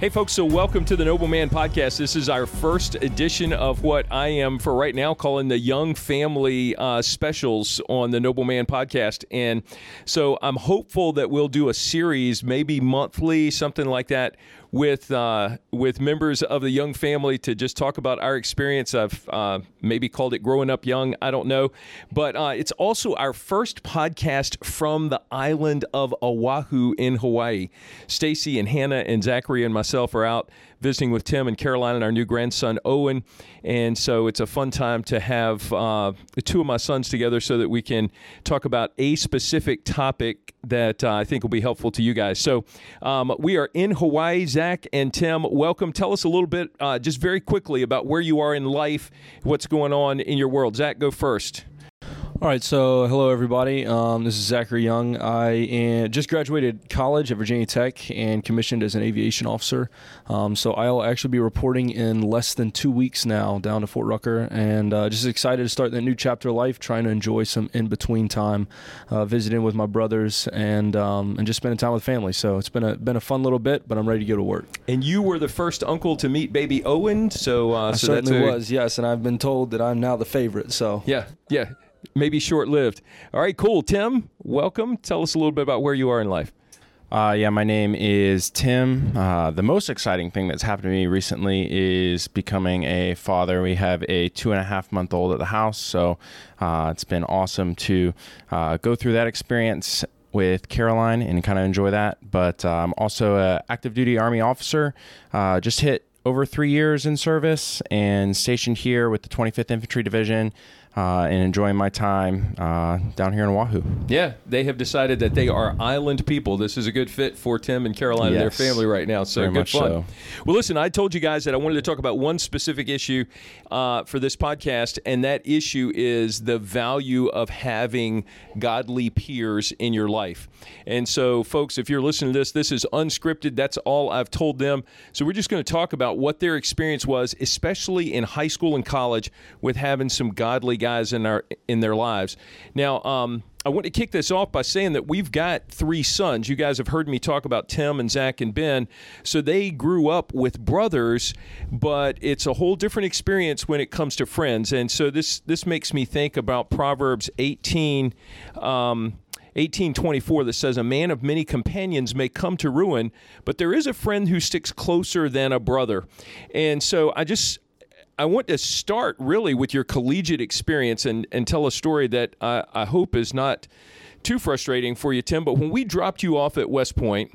Hey, folks, so welcome to the Noble Man Podcast. This is our first edition of what I am, for right now, calling the Young Family uh, Specials on the Noble Man Podcast. And so I'm hopeful that we'll do a series, maybe monthly, something like that, with uh, with members of the young family to just talk about our experience. I've uh, maybe called it "Growing Up Young." I don't know, but uh, it's also our first podcast from the island of Oahu in Hawaii. Stacy and Hannah and Zachary and myself are out visiting with Tim and Caroline and our new grandson Owen. And so it's a fun time to have uh, two of my sons together so that we can talk about a specific topic that uh, I think will be helpful to you guys. So um, we are in Hawaii. Zach and Tim, welcome. Tell us a little bit, uh, just very quickly, about where you are in life, what's going on in your world. Zach, go first. All right, so hello everybody. Um, this is Zachary Young. I just graduated college at Virginia Tech and commissioned as an aviation officer. Um, so I'll actually be reporting in less than two weeks now down to Fort Rucker, and uh, just excited to start that new chapter of life. Trying to enjoy some in between time, uh, visiting with my brothers and um, and just spending time with family. So it's been a been a fun little bit, but I'm ready to go to work. And you were the first uncle to meet baby Owen, so uh, I so certainly a, was, yes, and I've been told that I'm now the favorite. So yeah, yeah maybe short lived. All right, cool. Tim, welcome. Tell us a little bit about where you are in life. Uh, yeah, my name is Tim. Uh, the most exciting thing that's happened to me recently is becoming a father. We have a two and a half month old at the house, so uh, it's been awesome to uh, go through that experience with Caroline and kind of enjoy that. But uh, I'm also an active duty Army officer. Uh, just hit over three years in service and stationed here with the 25th Infantry Division uh, and enjoying my time uh, down here in Oahu. Yeah, they have decided that they are island people. This is a good fit for Tim and Caroline yes, and their family right now. So good fun. So. Well, listen, I told you guys that I wanted to talk about one specific issue uh, for this podcast, and that issue is the value of having godly peers in your life. And so, folks, if you're listening to this, this is unscripted. That's all I've told them. So we're just going to talk about what their experience was, especially in high school and college, with having some godly guys in our in their lives. Now, um, I want to kick this off by saying that we've got three sons. You guys have heard me talk about Tim and Zach and Ben. So they grew up with brothers, but it's a whole different experience when it comes to friends. And so this this makes me think about Proverbs 18. Um, 1824 that says a man of many companions may come to ruin but there is a friend who sticks closer than a brother and so i just I want to start really with your collegiate experience and, and tell a story that I, I hope is not too frustrating for you, Tim. But when we dropped you off at West Point,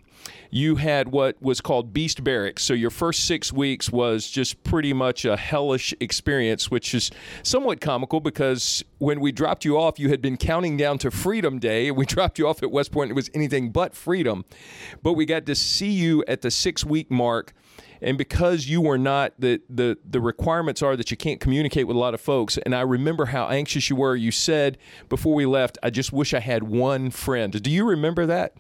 you had what was called Beast Barracks. So your first six weeks was just pretty much a hellish experience, which is somewhat comical because when we dropped you off, you had been counting down to Freedom Day. We dropped you off at West Point, it was anything but freedom. But we got to see you at the six week mark and because you were not the the the requirements are that you can't communicate with a lot of folks and i remember how anxious you were you said before we left i just wish i had one friend do you remember that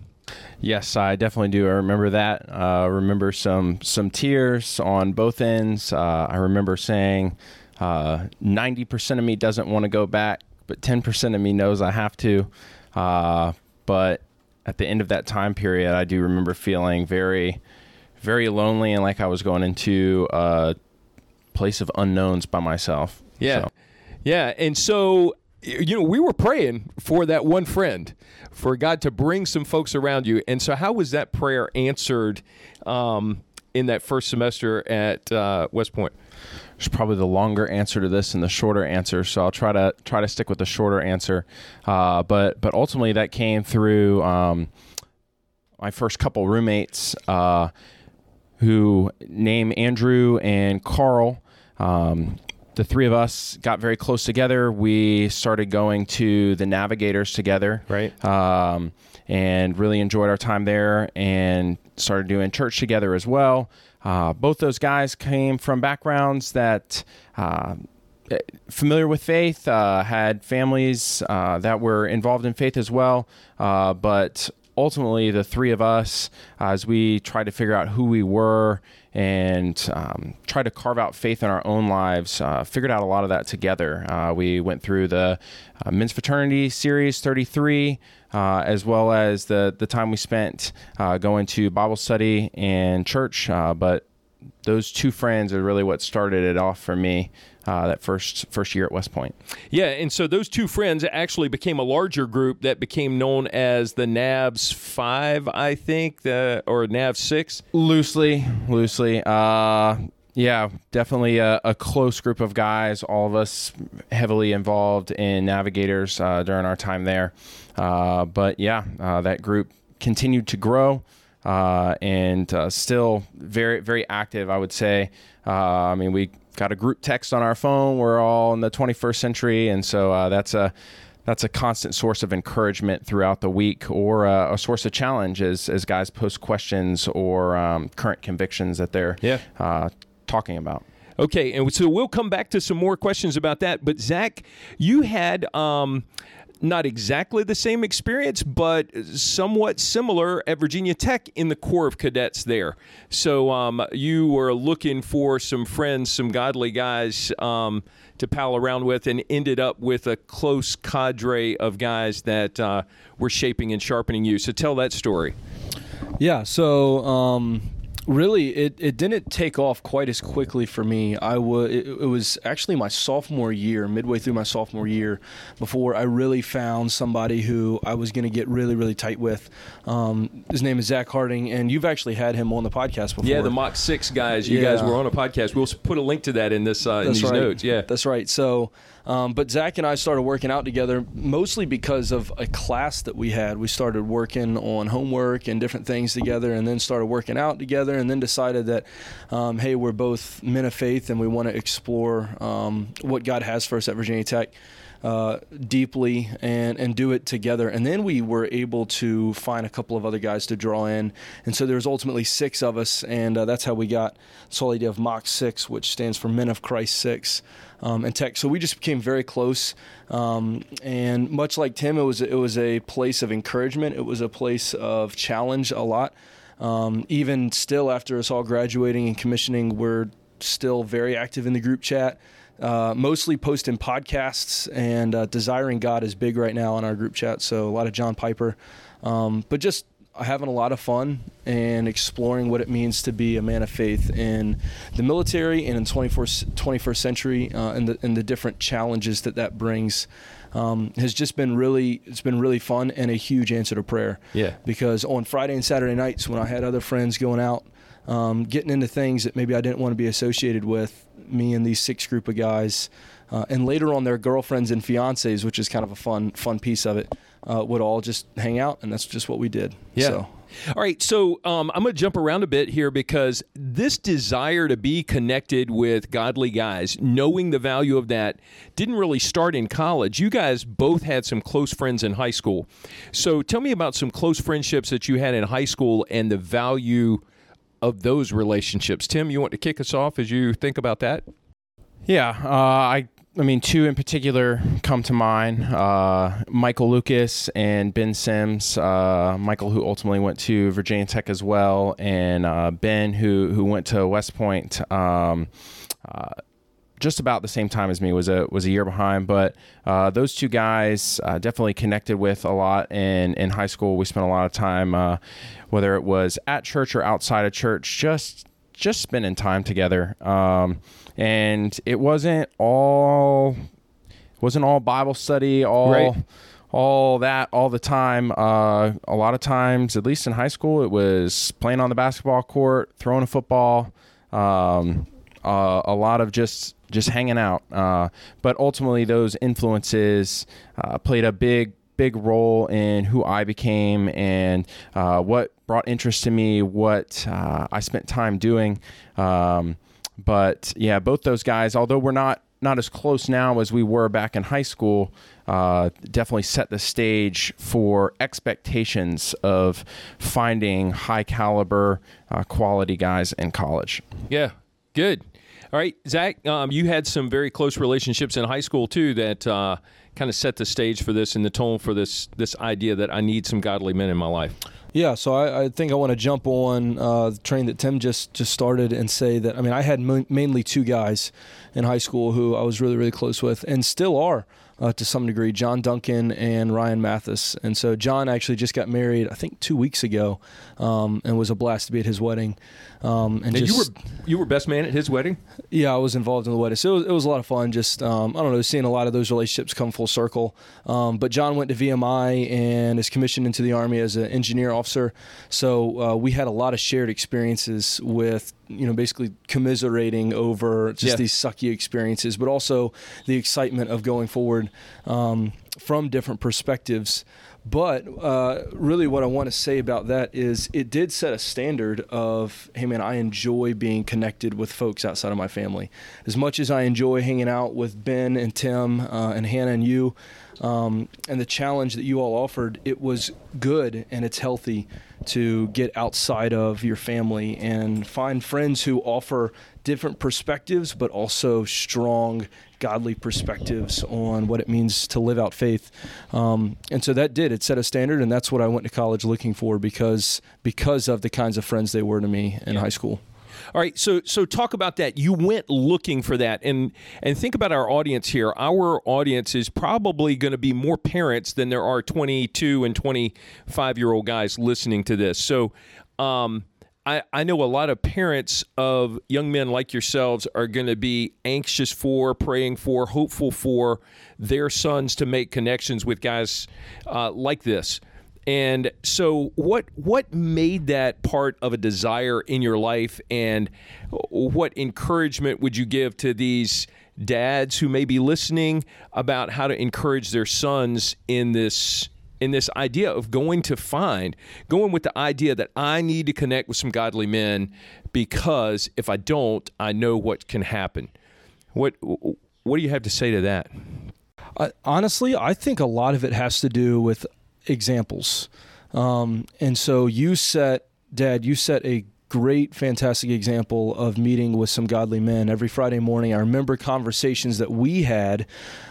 Yes, I definitely do. I remember that. Uh, remember some some tears on both ends. Uh, I remember saying, uh, ninety percent of me doesn't want to go back, but ten percent of me knows I have to. Uh, but at the end of that time period, I do remember feeling very very lonely and like I was going into a place of unknowns by myself. Yeah. So. Yeah. And so, you know, we were praying for that one friend, for God to bring some folks around you. And so, how was that prayer answered um, in that first semester at uh, West Point? There's probably the longer answer to this and the shorter answer, so I'll try to try to stick with the shorter answer. Uh, but but ultimately, that came through um, my first couple roommates. Uh, who name Andrew and Carl. Um, the three of us got very close together. We started going to the Navigators together, right? Um, and really enjoyed our time there, and started doing church together as well. Uh, both those guys came from backgrounds that uh, familiar with faith, uh, had families uh, that were involved in faith as well, uh, but ultimately the three of us, uh, as we tried to figure out who we were and um, try to carve out faith in our own lives, uh, figured out a lot of that together. Uh, we went through the uh, Men's Fraternity Series 33, uh, as well as the, the time we spent uh, going to Bible study and church. but those two friends are really what started it off for me uh, that first first year at West Point. Yeah, and so those two friends actually became a larger group that became known as the Navs Five, I think, the, or Nav Six. Loosely, loosely. Uh, yeah, definitely a, a, close group of guys. All of us heavily involved in navigators uh, during our time there. Uh, but yeah, uh, that group continued to grow. Uh, and uh, still very very active. I would say. Uh, I mean, we got a group text on our phone. We're all in the 21st century, and so uh, that's a that's a constant source of encouragement throughout the week, or uh, a source of challenge as as guys post questions or um, current convictions that they're yeah. uh, talking about. Okay, and so we'll come back to some more questions about that. But Zach, you had. Um, not exactly the same experience, but somewhat similar at Virginia Tech in the Corps of Cadets there. So um, you were looking for some friends, some godly guys um, to pal around with, and ended up with a close cadre of guys that uh, were shaping and sharpening you. So tell that story. Yeah. So. Um really it, it didn't take off quite as quickly for me. I was it, it, was actually my sophomore year midway through my sophomore year before i really found somebody who i was going to get really really tight with. Um, his name is zach harding and you've actually had him on the podcast before. Yeah the mach 6 guys. You yeah. guys were on a podcast. We'll put a link to that in this uh, in these right. notes. Yeah. That's right. So um, but Zach and I started working out together mostly because of a class that we had. We started working on homework and different things together, and then started working out together, and then decided that, um, hey, we're both men of faith and we want to explore um, what God has for us at Virginia Tech. Uh, deeply and and do it together. And then we were able to find a couple of other guys to draw in. And so there was ultimately six of us, and uh, that's how we got this whole idea of Mach Six, which stands for Men of Christ Six um, and tech. So we just became very close. Um, and much like Tim, it was it was a place of encouragement. It was a place of challenge a lot. Um, even still, after us all graduating and commissioning, we're still very active in the group chat. Uh, mostly posting podcasts and uh, desiring God is big right now in our group chat. So a lot of John Piper, um, but just having a lot of fun and exploring what it means to be a man of faith in the military and in 24th, 21st century uh, and, the, and the different challenges that that brings um, has just been really it's been really fun and a huge answer to prayer yeah because on friday and saturday nights when i had other friends going out um, getting into things that maybe i didn't want to be associated with me and these six group of guys uh, and later on their girlfriends and fiancés which is kind of a fun fun piece of it uh, would all just hang out, and that's just what we did. Yeah. So. All right, so um, I'm going to jump around a bit here because this desire to be connected with godly guys, knowing the value of that, didn't really start in college. You guys both had some close friends in high school. So tell me about some close friendships that you had in high school and the value of those relationships. Tim, you want to kick us off as you think about that? Yeah, uh, I I mean, two in particular come to mind uh, Michael Lucas and Ben Sims. Uh, Michael, who ultimately went to Virginia Tech as well, and uh, Ben, who, who went to West Point. Um, uh, just about the same time as me was a was a year behind, but uh, those two guys uh, definitely connected with a lot in in high school. We spent a lot of time, whether it was at church or outside of church, just just spending time together. Um, and it wasn't all wasn't all Bible study, all right. all that all the time. Uh, a lot of times, at least in high school, it was playing on the basketball court, throwing a football. Um, uh, a lot of just just hanging out. Uh, but ultimately, those influences uh, played a big big role in who I became and uh, what brought interest to me, what uh, I spent time doing. Um, but yeah, both those guys, although we're not not as close now as we were back in high school, uh, definitely set the stage for expectations of finding high caliber, uh, quality guys in college. Yeah, good. All right, Zach, um, you had some very close relationships in high school too that uh, kind of set the stage for this and the tone for this this idea that I need some godly men in my life. Yeah, so I, I think I want to jump on uh, the train that Tim just just started and say that I mean I had m- mainly two guys in high school who I was really really close with and still are uh, to some degree, John Duncan and Ryan Mathis. And so John actually just got married, I think, two weeks ago, um, and was a blast to be at his wedding. Um, and, and just, you were you were best man at his wedding. Yeah, I was involved in the wedding, so it was, it was a lot of fun. Just um, I don't know, seeing a lot of those relationships come full circle. Um, but John went to VMI and is commissioned into the Army as an engineer officer. So uh, we had a lot of shared experiences with you know basically commiserating over just yeah. these sucky experiences, but also the excitement of going forward um, from different perspectives. But uh, really, what I want to say about that is it did set a standard of, hey man, I enjoy being connected with folks outside of my family. As much as I enjoy hanging out with Ben and Tim uh, and Hannah and you, um, and the challenge that you all offered, it was good and it's healthy to get outside of your family and find friends who offer different perspectives, but also strong, godly perspectives on what it means to live out faith. Um, and so that did it set a standard, and that's what I went to college looking for because because of the kinds of friends they were to me in yeah. high school. All right, so so talk about that. You went looking for that, and and think about our audience here. Our audience is probably going to be more parents than there are 22 and 25 year old guys listening to this. So, um, I, I know a lot of parents of young men like yourselves are going to be anxious for, praying for, hopeful for their sons to make connections with guys uh, like this. And so, what what made that part of a desire in your life, and what encouragement would you give to these dads who may be listening about how to encourage their sons in this in this idea of going to find, going with the idea that I need to connect with some godly men because if I don't, I know what can happen. What what do you have to say to that? Uh, honestly, I think a lot of it has to do with examples. Um, and so you set, Dad, you set a great, fantastic example of meeting with some godly men every Friday morning. I remember conversations that we had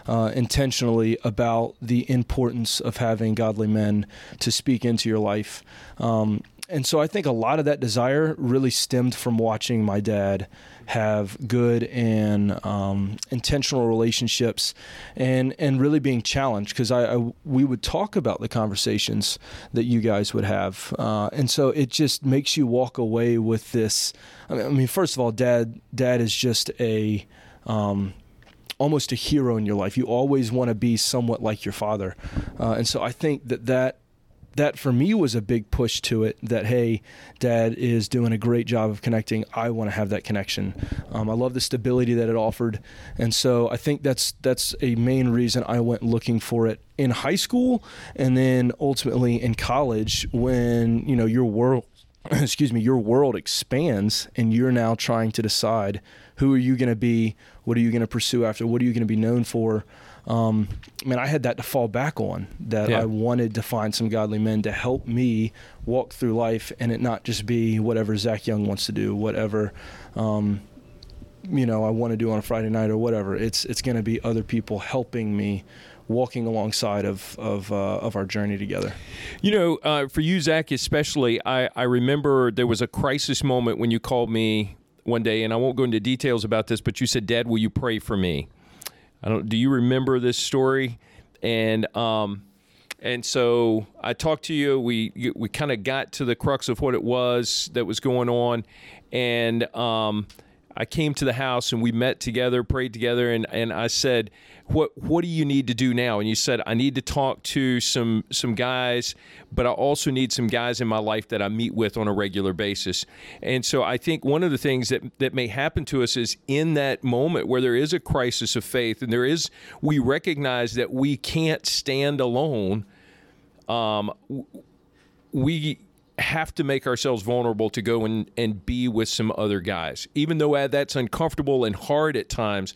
uh, intentionally about the importance of having godly men to speak into your life. Um, and so I think a lot of that desire really stemmed from watching my dad have good and um, intentional relationships, and and really being challenged because I, I, we would talk about the conversations that you guys would have, uh, and so it just makes you walk away with this. I mean, I mean first of all, dad dad is just a um, almost a hero in your life. You always want to be somewhat like your father, uh, and so I think that that that for me was a big push to it that hey dad is doing a great job of connecting. I want to have that connection. Um, i love the stability that it offered. And so i think that's that's a main reason i went looking for it in high school and then ultimately in college when you know your world excuse me your world expands and you're now trying to decide who are you going to be what are you going to pursue after what are you going to be known for um, I mean, I had that to fall back on. That yeah. I wanted to find some godly men to help me walk through life, and it not just be whatever Zach Young wants to do, whatever. Um, you know, I want to do on a Friday night or whatever. It's it's going to be other people helping me walking alongside of of, uh, of our journey together. You know, uh, for you, Zach, especially, I, I remember there was a crisis moment when you called me one day, and I won't go into details about this, but you said, "Dad, will you pray for me?" I don't. Do you remember this story? And um, and so I talked to you. We we kind of got to the crux of what it was that was going on, and um, I came to the house and we met together, prayed together, and and I said, what what do you need to do now and you said i need to talk to some some guys but i also need some guys in my life that i meet with on a regular basis and so i think one of the things that that may happen to us is in that moment where there is a crisis of faith and there is we recognize that we can't stand alone um we have to make ourselves vulnerable to go and, and be with some other guys. Even though that's uncomfortable and hard at times,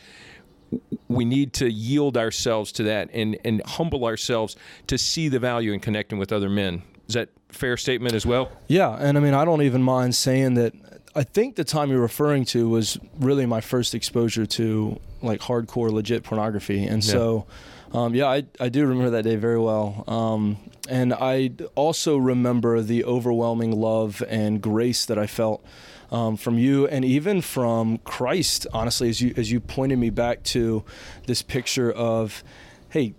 we need to yield ourselves to that and, and humble ourselves to see the value in connecting with other men. Is that fair statement as well? Yeah, and I mean I don't even mind saying that I think the time you're referring to was really my first exposure to like hardcore legit pornography. And yeah. so Um, yeah, I, I do remember that day very well. Um, and I also remember the overwhelming love and grace that I felt um, from you and even from Christ, honestly, as you, as you pointed me back to this picture of, hey,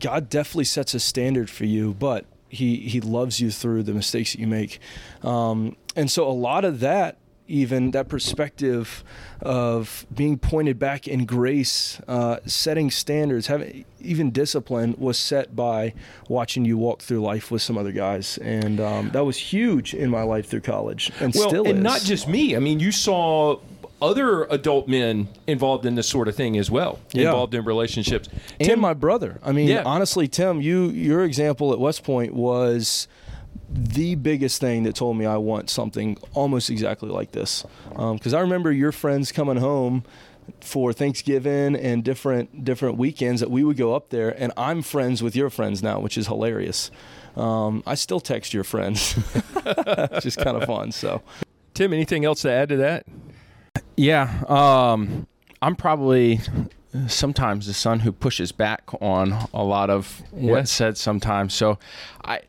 God definitely sets a standard for you, but he, he loves you through the mistakes that you make. Um, and so a lot of that even that perspective of being pointed back in grace, uh, setting standards, having even discipline was set by watching you walk through life with some other guys, and um, that was huge in my life through college, and well, still and is. not just me. I mean, you saw other adult men involved in this sort of thing as well, Yeah. involved in relationships. and my brother. I mean, Yeah. honestly, Tim, you your example at West Point was the biggest thing that told me I want something almost exactly like this. Because I remember your friends coming home for Thanksgiving and different different weekends that we would go up there, and I'm friends with your friends now, which is hilarious. Um, I still text your friends, which is kind of fun. So. Tim, anything else to add to that? Yeah, um, I'm probably sometimes the son who pushes back on a lot of Yeah. what's said sometimes. So I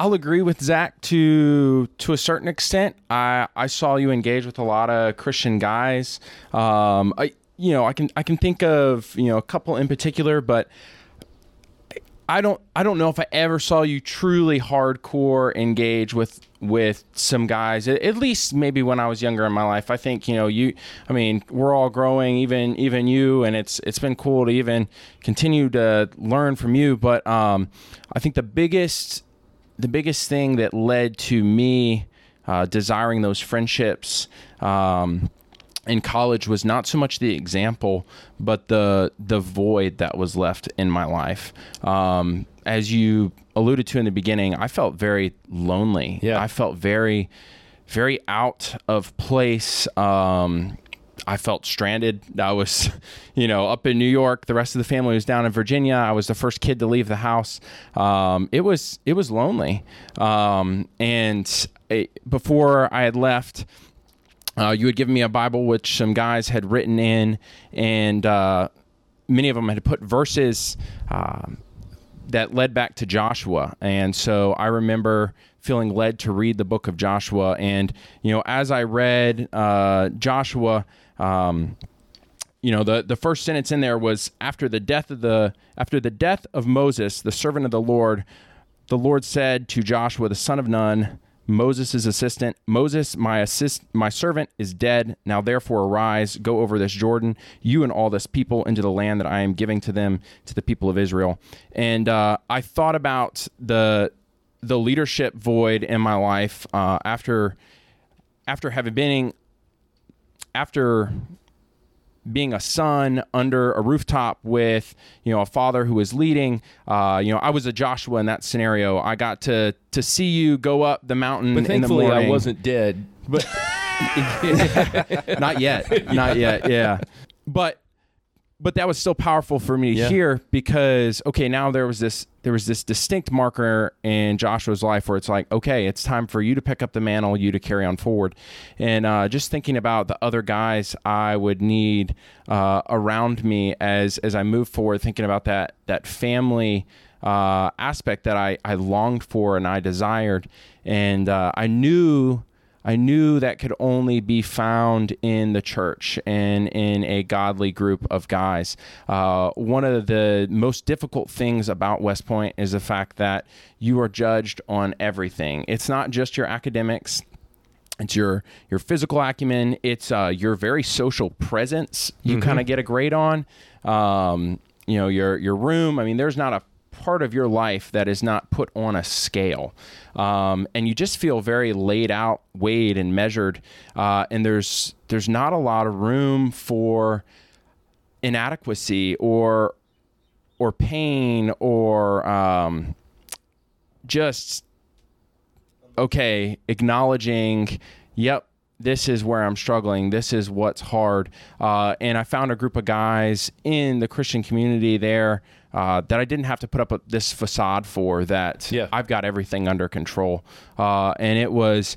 I'll agree with Zach to to a certain extent. I I saw you engage with a lot of Christian guys. Um, I you know I can I can think of you know a couple in particular, but I don't I don't know if I ever saw you truly hardcore engage with with some guys at, least maybe when I was younger in my life I think you know you I mean we're all growing even even you and it's it's been cool to even continue to learn from you but um I think the biggest the biggest thing that led to me uh, desiring those friendships um, in college was not so much the example, but the the void that was left in my life. Um, as you alluded to in the beginning, I felt very lonely. Yeah. I felt very, very out of place. Um, I felt stranded. I was, you know, up in New York. The rest of the family was down in Virginia. I was the first kid to leave the house. Um, it was it was lonely. Um, and it, before I had left, uh, you had given me a Bible which some guys had written in, and uh, many of them had put verses um, that led back to Joshua. And so I remember feeling led to read the book of Joshua. And, you know, as I read uh, Joshua, um, you know the the first sentence in there was after the death of the after the death of Moses the servant of the Lord the Lord said to Joshua the son of Nun Moses' assistant Moses my assist my servant is dead. Now therefore arise go over this Jordan you and all this people into the land that I am giving to them to the people of Israel. And uh, I thought about the the leadership void in my life uh, after after having been after being a son under a rooftop with you know a father who was leading uh, you know i was a joshua in that scenario. I got to to see you go up the mountain But in the thankfully, morning. I wasn't dead. But not yet. Not yet. Yeah. But but that was still powerful for me to Yeah. hear because okay now there was this there was this distinct marker in joshua's life where it's like okay it's time for you to pick up the mantle you to carry on forward and uh, just thinking about the other guys i would need uh, around me as as i move forward thinking about that that family uh, aspect that I, I longed for and I desired and uh, I knew I knew that could only be found in the church and in a godly group of guys. Uh, one of the most difficult things about West Point is the fact that you are judged on everything. It's not just your academics. It's your your physical acumen. It's uh, your very social presence. You kind of get a grade on. Um, you know your your room. I mean, there's not a part of your life that is not put on a scale, um, and you just feel very laid out, weighed, and measured. Uh, and there's there's not a lot of room for inadequacy or or pain or um, just okay, acknowledging, yep, this is where I'm struggling. This is what's hard. Uh, and I found a group of guys in the Christian community there uh, that I didn't have to put up a, this facade for. That Yeah. I've got everything under control. Uh, and it was,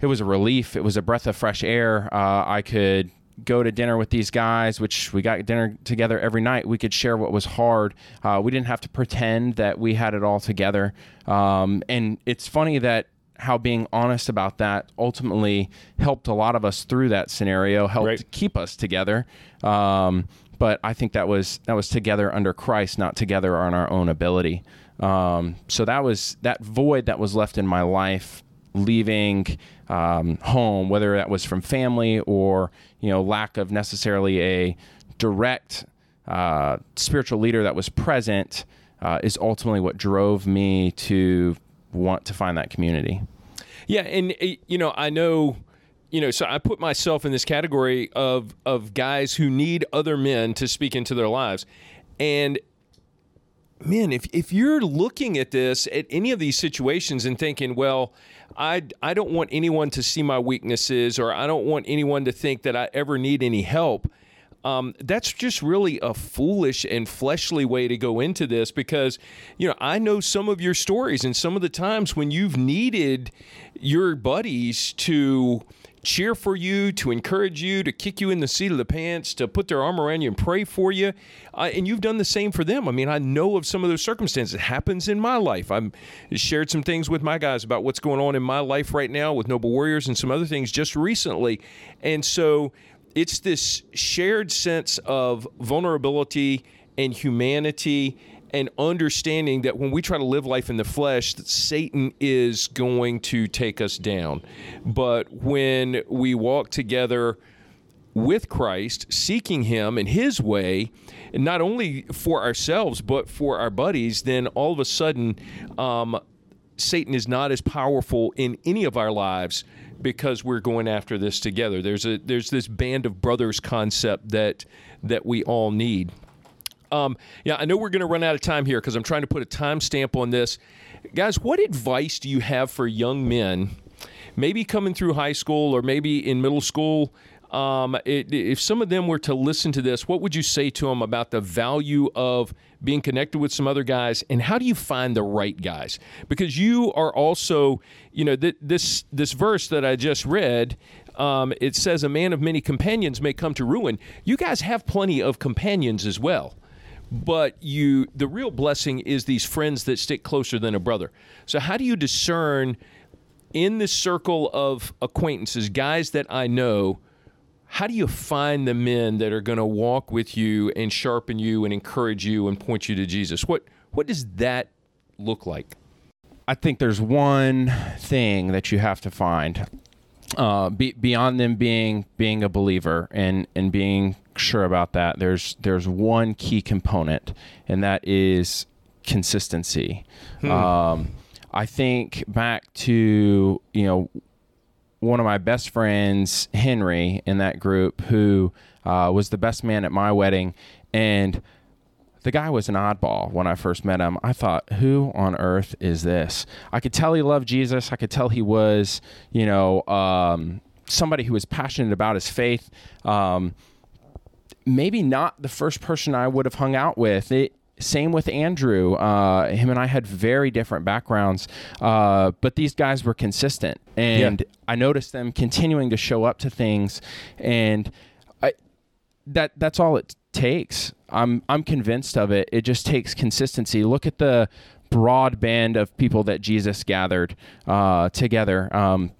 it was a relief. It was a breath of fresh air. Uh, I could go to dinner with these guys, which we got dinner together every night. We could share what was hard. Uh, we didn't have to pretend that we had it all together. Um, and it's funny that how being honest about that ultimately helped a lot of us through that scenario, helped Right. keep us together. Um, but I think that was that was together under Christ, not together on our own ability. Um, so that was that void that was left in my life, leaving um, home, whether that was from family or you know lack of necessarily a direct uh, spiritual leader that was present, uh, is ultimately what drove me to want to find that community. Yeah, and uh, you know, I know, you know, so I put myself in this category of of guys who need other men to speak into their lives, and man, if if you're looking at this at any of these situations and thinking, well, I I don't want anyone to see my weaknesses, or I don't want anyone to think that I ever need any help. Um, that's just really a foolish and fleshly way to go into this because, you know, I know some of your stories and some of the times when you've needed your buddies to cheer for you, to encourage you, to kick you in the seat of the pants, to put their arm around you and pray for you. Uh, and you've done the same for them. I mean, I know of some of those circumstances. It happens in my life. I've shared some things with my guys about what's going on in my life right now with Noble Warriors and some other things just recently. And so it's this shared sense of vulnerability and humanity and understanding that when we try to live life in the flesh that satan is going to take us down but when we walk together with Christ, seeking Him and His way, not only for ourselves but for our buddies, then all of a sudden, um, Satan is not as powerful in any of our lives because we're going after this together. There's a there's this band of brothers concept that that we all need. Um, yeah, I know we're going to run out of time here because I'm trying to put a timestamp on this. Guys, what advice do you have for young men, maybe coming through high school or maybe in middle school? Um, it, if some of them were to listen to this, what would you say to them about the value of being connected with some other guys, and how do you find the right guys? Because you are also, you know, th- this this verse that I just read, um, it says, "A man of many companions may come to ruin." You guys have plenty of companions as well but you the real blessing is these friends that stick closer than a brother. So how do you discern in this circle of acquaintances guys that i know how do you find the men that are going to walk with you and sharpen you and encourage you and point you to jesus? What what does that look like? I think there's one thing that you have to find uh, be, beyond them being being a believer and and being sure about that. There's there's one key component, and that is consistency. Um, I think back to you know one of my best friends, Henry, in that group, who uh, was the best man at my wedding, and the guy was an oddball when I first met him. I thought, who on earth is this? I could tell he loved Jesus. I could tell he was, you know, um, somebody who was passionate about his faith. Um, maybe not the first person I would have hung out with. It, same with Andrew. Uh, him and I had very different backgrounds, uh, but these guys were consistent, and Yeah. I noticed them continuing to show up to things, and I, that that's all it takes. I'm I'm convinced of it. It just takes consistency. Look at the broad band of people that Jesus gathered uh, together. Um,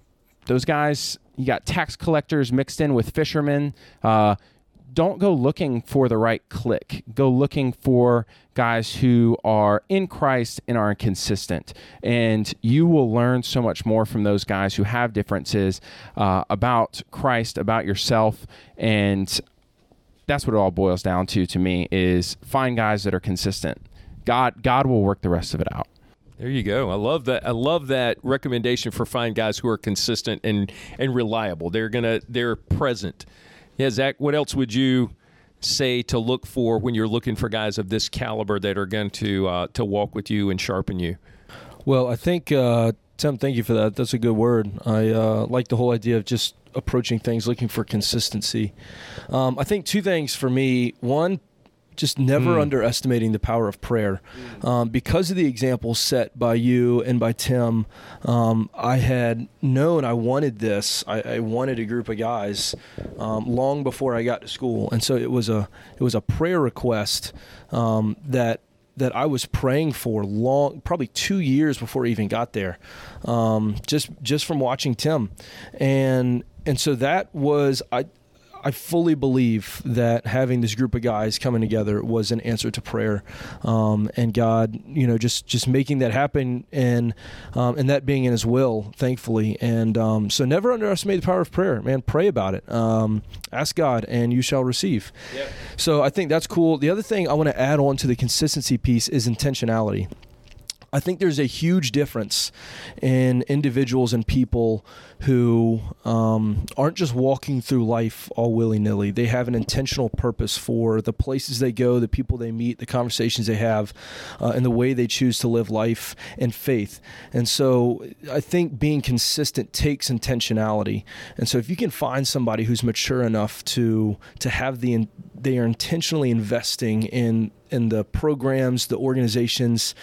those guys, you got tax collectors mixed in with fishermen. Uh, don't go looking for the right clique. Go looking for guys who are in Christ and are consistent. And you will learn so much more from those guys who have differences uh, about Christ, about yourself. And that's what it all boils down to to me is find guys that are consistent. God God will work the rest of it out. There you go. I love that. I love that recommendation for find guys who are consistent and and reliable. They're gonna they're present. Yeah, Zach. What else would you say to look for when you're looking for guys of this caliber that are going to uh, to walk with you and sharpen you? Well, I think uh, Tim, thank you for that. That's a good word. I uh, like the whole idea of just approaching things looking for consistency. Um, I think two things for me. One, just never underestimating the power of prayer. Um, because of the example set by you and by Tim, um, I had known I wanted this. I, I wanted a group of guys um, long before I got to school, and so it was a it was a prayer request um, that that I was praying for long, probably two years before I even got there, um, just just from watching Tim, and and so that was I. I fully believe that having this group of guys coming together was an answer to prayer, um, and God, you know, just just making that happen, and um, and that being in His will, thankfully. And um, so, never underestimate the power of prayer, man. Pray about it. Um, ask God, and you shall receive. Yep. So I think that's cool. The other thing I want to add on to the consistency piece is intentionality. I think there's a huge difference in individuals and people who um, aren't just walking through life all willy nilly. They have an intentional purpose for the places they go, the people they meet, the conversations they have, uh, and the way they choose to live life and faith. And so I think being consistent takes intentionality. And so if you can find somebody who's mature enough to to have the they are intentionally investing in in the programs, the organizations,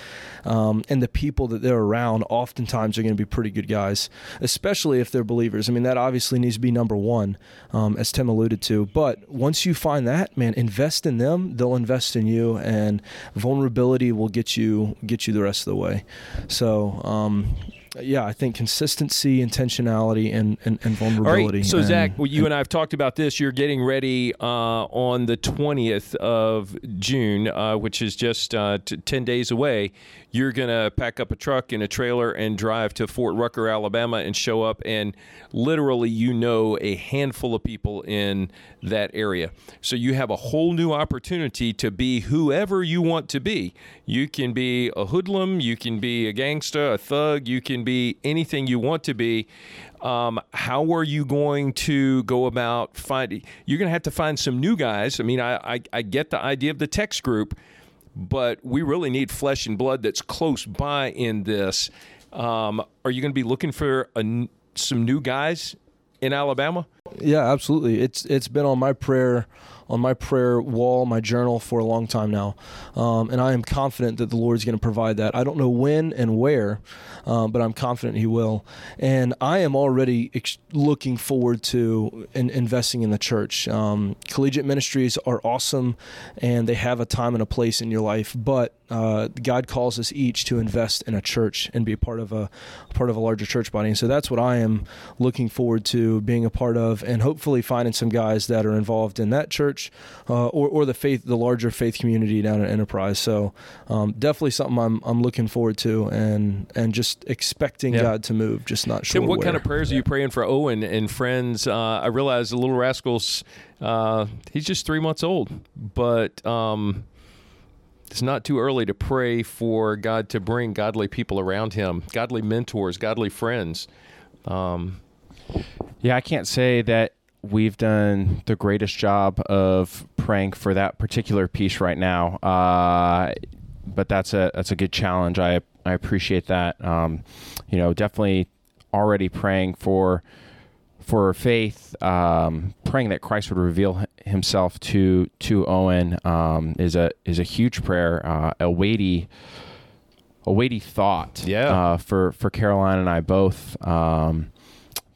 um, and the people that they're around, oftentimes are going to be pretty good guys, especially if they're believers. I mean, that obviously needs to be number one, um, as Tim alluded to. But once you find that, man, invest in them; they'll invest in you, and vulnerability will get you get you the rest of the way. So. Um, yeah, I think consistency, intentionality, and and, and vulnerability. All right. So and, Zach, well, you and I have talked about this. You're getting ready uh, on the 20th of June, uh, which is just uh, t- 10 days away. You're gonna pack up a truck and a trailer and drive to Fort Rucker, Alabama, and show up. And literally, you know a handful of people in that area. So you have a whole new opportunity to be whoever you want to be. You can be a hoodlum. You can be a gangster, a thug. You can be anything you want to be. Um, how are you going to go about finding? You're going to have to find some new guys. I mean, I, I, I get the idea of the text group, but we really need flesh and blood that's close by in this. Um, are you going to be looking for a some new guys in Alabama? Yeah, absolutely. It's it's been on my prayer on my prayer wall, my journal for a long time now, um, and I am confident that the Lord's going to provide that. I don't know when and where, um, but I'm confident He will. And I am already ex- looking forward to in- investing in the church. Um, collegiate ministries are awesome, and they have a time and a place in your life, but uh, God calls us each to invest in a church and be a part of a part of a larger church body. And so that's what I am looking forward to being a part of, and hopefully finding some guys that are involved in that church uh, or or the faith, the larger faith community down at Enterprise. So um, definitely something I'm I'm looking forward to, and and just expecting Yeah. God to move, just not sure. Tim, what kind of prayers are you praying for Owen and friends? Uh, I realize the little rascals. Uh, he's just three months old, but um, it's not too early to pray for God to bring godly people around him, godly mentors, godly friends. Um, Yeah, I can't say that we've done the greatest job of praying for that particular piece right now. Uh, but that's a that's a good challenge. I I appreciate that. Um, you know, definitely already praying for for faith, um, praying that Christ would reveal Himself to to Owen um, is a is a huge prayer, uh, a weighty a weighty thought. Yeah. Uh, for for Caroline and I both. Um,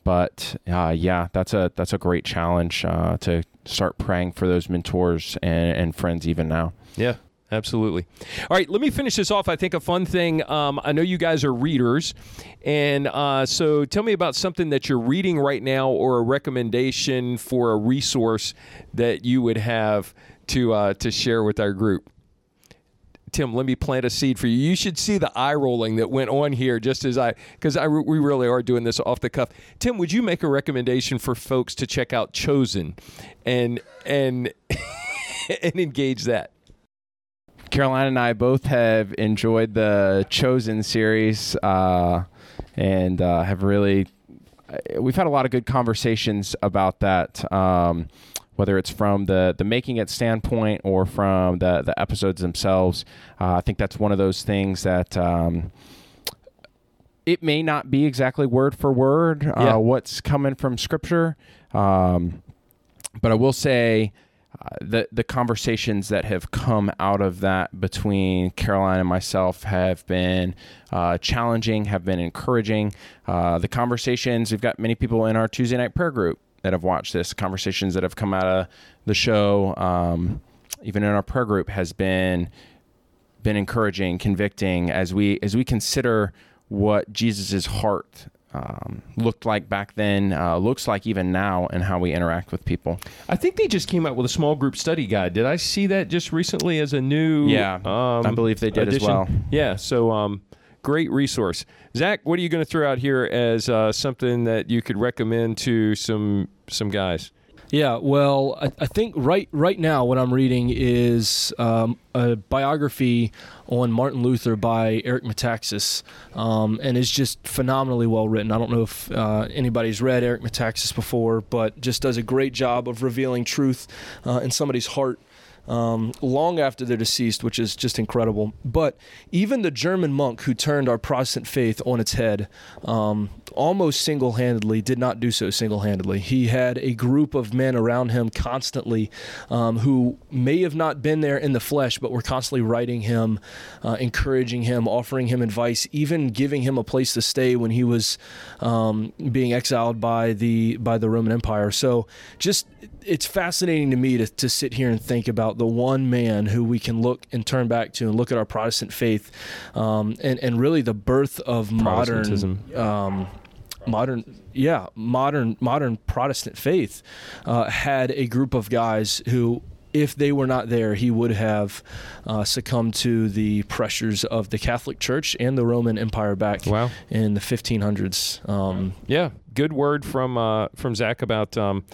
but uh, yeah, that's a that's a great challenge uh, to start praying for those mentors and, and friends even now. Yeah, absolutely. All right, let me finish this off. I think a fun thing. Um, I know you guys are readers, and uh, so tell me about something that you're reading right now, or a recommendation for a resource that you would have to uh, to share with our group. Tim, let me plant a seed for you. You should see the eye rolling that went on here just as I, because I we really are doing this off the cuff. Tim, would you make a recommendation for folks to check out Chosen, and and and engage that? Caroline and I both have enjoyed the Chosen series uh, and uh, have really, we've had a lot of good conversations about that. Um, whether it's from the the making it standpoint or from the the episodes themselves, uh, I think that's one of those things that um, it may not be exactly word for word uh, Yeah. what's coming from Scripture, um, but I will say the the conversations that have come out of that between Caroline and myself have been uh, challenging, have been encouraging. Uh, the conversations we've got many people in our Tuesday night prayer group that have watched this. Conversations that have come out of the show, um, even in our prayer group, has been been encouraging, convicting as we as we consider what Jesus's heart um, looked like back then, uh, looks like even now, and how we interact with people. I think they just came out with a small group study guide. Did I see that just recently as a new? Yeah, um, I believe they did as well. Yeah, so um, great resource. Zach, what are you going to throw out here as uh, something that you could recommend to some some guys? Yeah, well, I, I, think right right now what I'm reading is um, a biography on Martin Luther by Eric Metaxas, um, and it's just phenomenally well written. I don't know if uh, anybody's read Eric Metaxas before, but just does a great job of revealing truth uh, in somebody's heart um, long after they're deceased, which is just incredible. But even the German monk who turned our Protestant faith on its head, um, almost single handedly, did not do so single handedly. He had a group of men around him constantly um, who may have not been there in the flesh, but were constantly writing him, uh, encouraging him, offering him advice, even giving him a place to stay when he was um, being exiled by the by the Roman Empire. So just it's fascinating to me to, to sit here and think about the one man who we can look and turn back to and look at our Protestant faith um, and, and really the birth of modern. Um, modern yeah modern modern protestant faith uh, had a group of guys who if they were not there, he would have uh, succumbed to the pressures of the Catholic Church and the Roman Empire back wow. in the 1500s. Um, yeah, good word from uh, from Zach about um,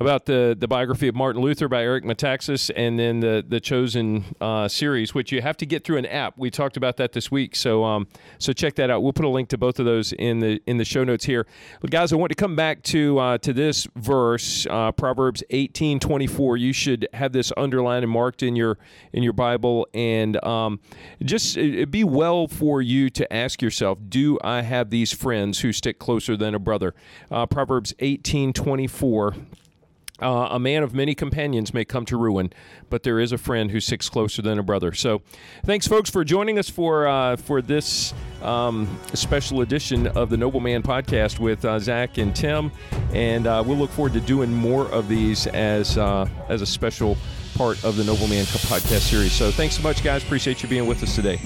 about the, the biography of Martin Luther by Eric Metaxas and then the the Chosen uh, series, which you have to get through an app. We talked about that this week, so um, so check that out. We'll put a link to both of those in the in the show notes here. But guys, I want to come back to uh, to this verse, uh, Proverbs eighteen twenty four. You should have this underlined and marked in your in your Bible, and um, just it'd be well for you to ask yourself: Do I have these friends who stick closer than a brother? Uh, Proverbs eighteen twenty four. Uh, a man of many companions may come to ruin, but there is a friend who sticks closer than a brother. So, thanks, folks, for joining us for uh, for this um, special edition of the Noble Man Podcast with uh, Zach and Tim, and uh, we'll look forward to doing more of these as uh, as a special part of the Noble Man Podcast series. So, thanks so much, guys. Appreciate you being with us today.